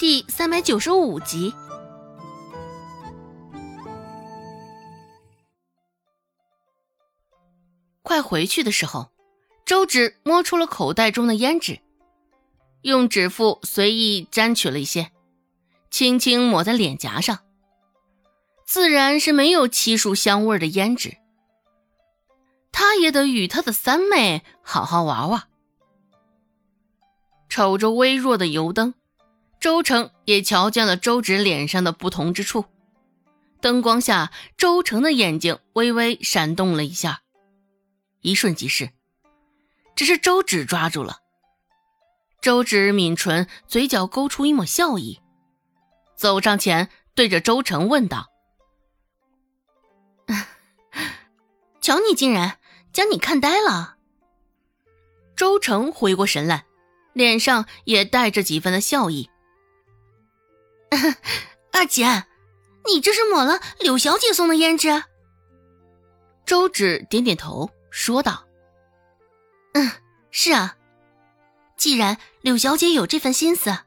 第三百九十五集。快回去的时候，周芷摸出了口袋中的胭脂，用指腹随意沾取了一些，轻轻抹在脸颊上。自然是没有漆树香味的胭脂，他也得与他的三妹好好玩玩。瞅着微弱的油灯。周成也瞧见了周芷脸上的不同之处，灯光下，周成的眼睛微微闪动了一下，一瞬即逝。只是周芷抓住了。周芷抿唇，嘴角勾出一抹笑意，走上前对着周成问道：“ 瞧你竟然将你看呆了。”周成回过神来，脸上也带着几分的笑意。二姐，你这是抹了柳小姐送的胭脂？周芷点点头，说道：“嗯，是啊。既然柳小姐有这份心思，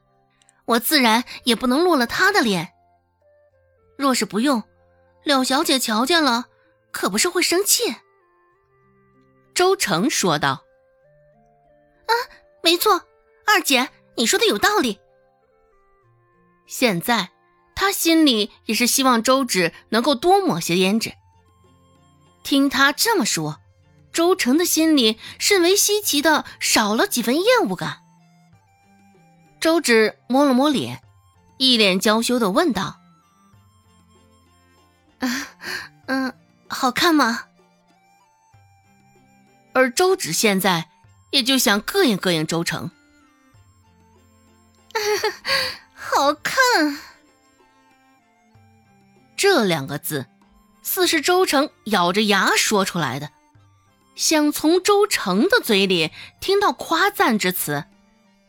我自然也不能落了她的脸。若是不用，柳小姐瞧见了，可不是会生气。”周成说道：“啊，没错，二姐，你说的有道理。”现在，他心里也是希望周芷能够多抹些胭脂。听他这么说，周成的心里甚为稀奇的少了几分厌恶感。周芷摸了摸脸，一脸娇羞的问道：“嗯，好看吗？”而周芷现在也就想膈应膈应周成。好看，这两个字，似是周成咬着牙说出来的。想从周成的嘴里听到夸赞之词，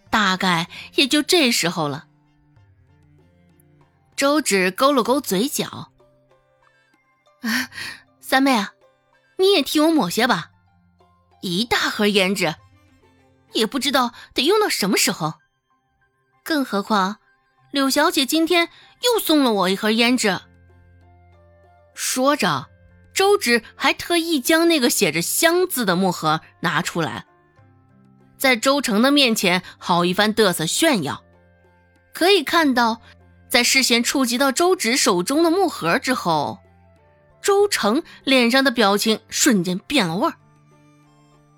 大概也就这时候了。周芷勾了勾嘴角，啊，三妹啊，你也替我抹些吧。一大盒胭脂，也不知道得用到什么时候。更何况。柳小姐今天又送了我一盒胭脂。说着，周芷还特意将那个写着“香”字的木盒拿出来，在周成的面前好一番嘚瑟炫耀。可以看到，在视线触及到周芷手中的木盒之后，周成脸上的表情瞬间变了味儿。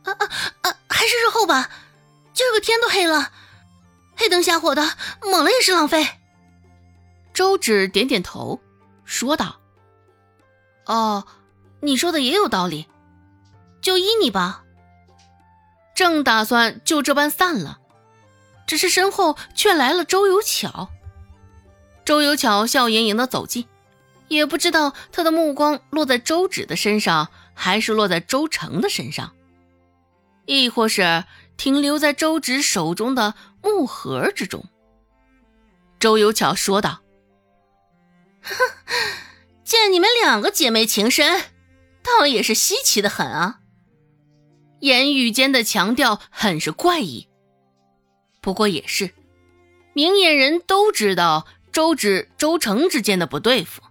啊啊啊！还是日后吧，今儿个天都黑了。黑灯瞎火的，猛了也是浪费。周芷点点头，说道：“哦，你说的也有道理，就依你吧。”正打算就这般散了，只是身后却来了周有巧。周有巧笑盈盈的走近，也不知道他的目光落在周芷的身上，还是落在周成的身上，亦或是停留在周芷手中的。木盒之中，周有巧说道：“见你们两个姐妹情深，倒也是稀奇的很啊。”言语间的强调很是怪异。不过也是，明眼人都知道周芷、周成之间的不对付，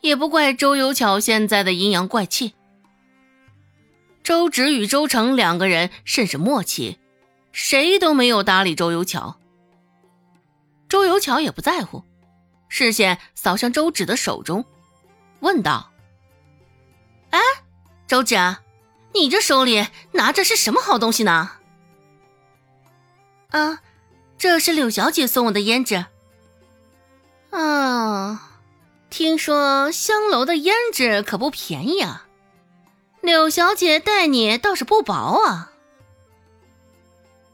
也不怪周有巧现在的阴阳怪气。周芷与周成两个人甚是默契。谁都没有搭理周有巧，周有巧也不在乎，视线扫向周芷的手中，问道：“哎，周芷，你这手里拿着是什么好东西呢？”“啊，这是柳小姐送我的胭脂。”“啊，听说香楼的胭脂可不便宜啊，柳小姐待你倒是不薄啊。”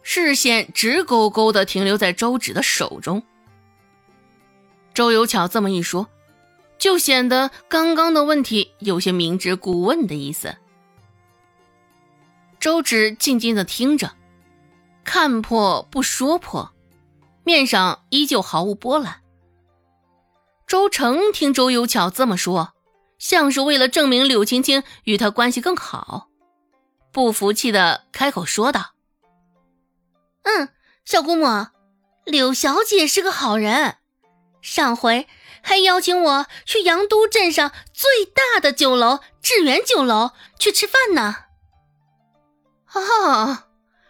视线直勾勾的停留在周芷的手中。周有巧这么一说，就显得刚刚的问题有些明知故问的意思。周芷静静的听着，看破不说破，面上依旧毫无波澜。周成听周有巧这么说，像是为了证明柳青青与他关系更好，不服气的开口说道。嗯，小姑母，柳小姐是个好人，上回还邀请我去阳都镇上最大的酒楼致远酒楼去吃饭呢。哦，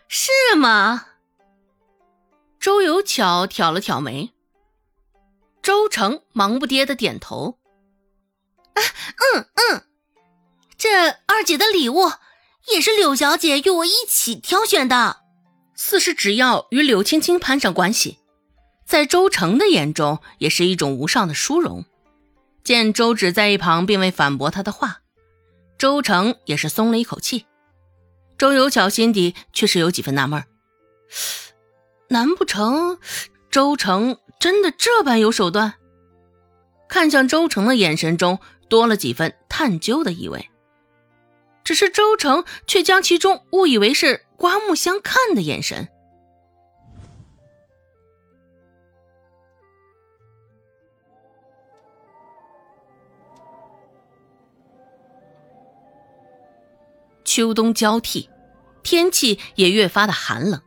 是吗？周有巧挑了挑眉，周成忙不迭的点头。啊，嗯嗯，这二姐的礼物也是柳小姐与我一起挑选的。似是只要与柳青青攀上关系，在周成的眼中也是一种无上的殊荣。见周芷在一旁并未反驳他的话，周成也是松了一口气。周有巧心底却是有几分纳闷难不成周成真的这般有手段？看向周成的眼神中多了几分探究的意味。只是周成却将其中误以为是。刮目相看的眼神。秋冬交替，天气也越发的寒冷。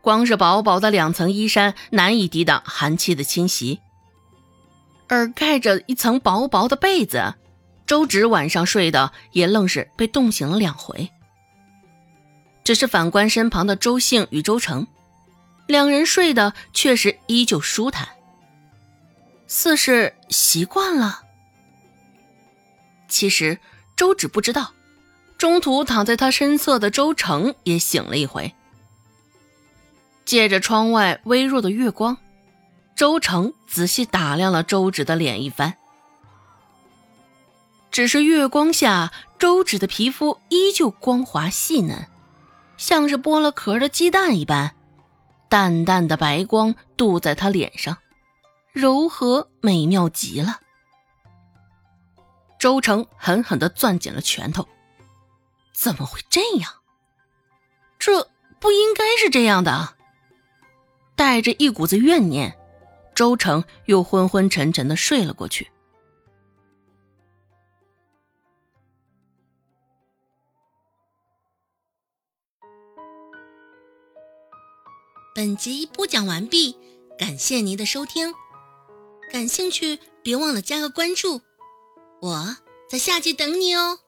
光是薄薄的两层衣衫难以抵挡寒气的侵袭，而盖着一层薄薄的被子，周芷晚上睡的也愣是被冻醒了两回。只是反观身旁的周兴与周成，两人睡的确实依旧舒坦，似是习惯了。其实周芷不知道，中途躺在他身侧的周成也醒了一回。借着窗外微弱的月光，周成仔细打量了周芷的脸一番。只是月光下，周芷的皮肤依旧光滑细嫩。像是剥了壳的鸡蛋一般，淡淡的白光镀在他脸上，柔和美妙极了。周成狠狠地攥紧了拳头，怎么会这样？这不应该是这样的。带着一股子怨念，周成又昏昏沉沉的睡了过去。本集播讲完毕，感谢您的收听。感兴趣，别忘了加个关注，我在下集等你哦。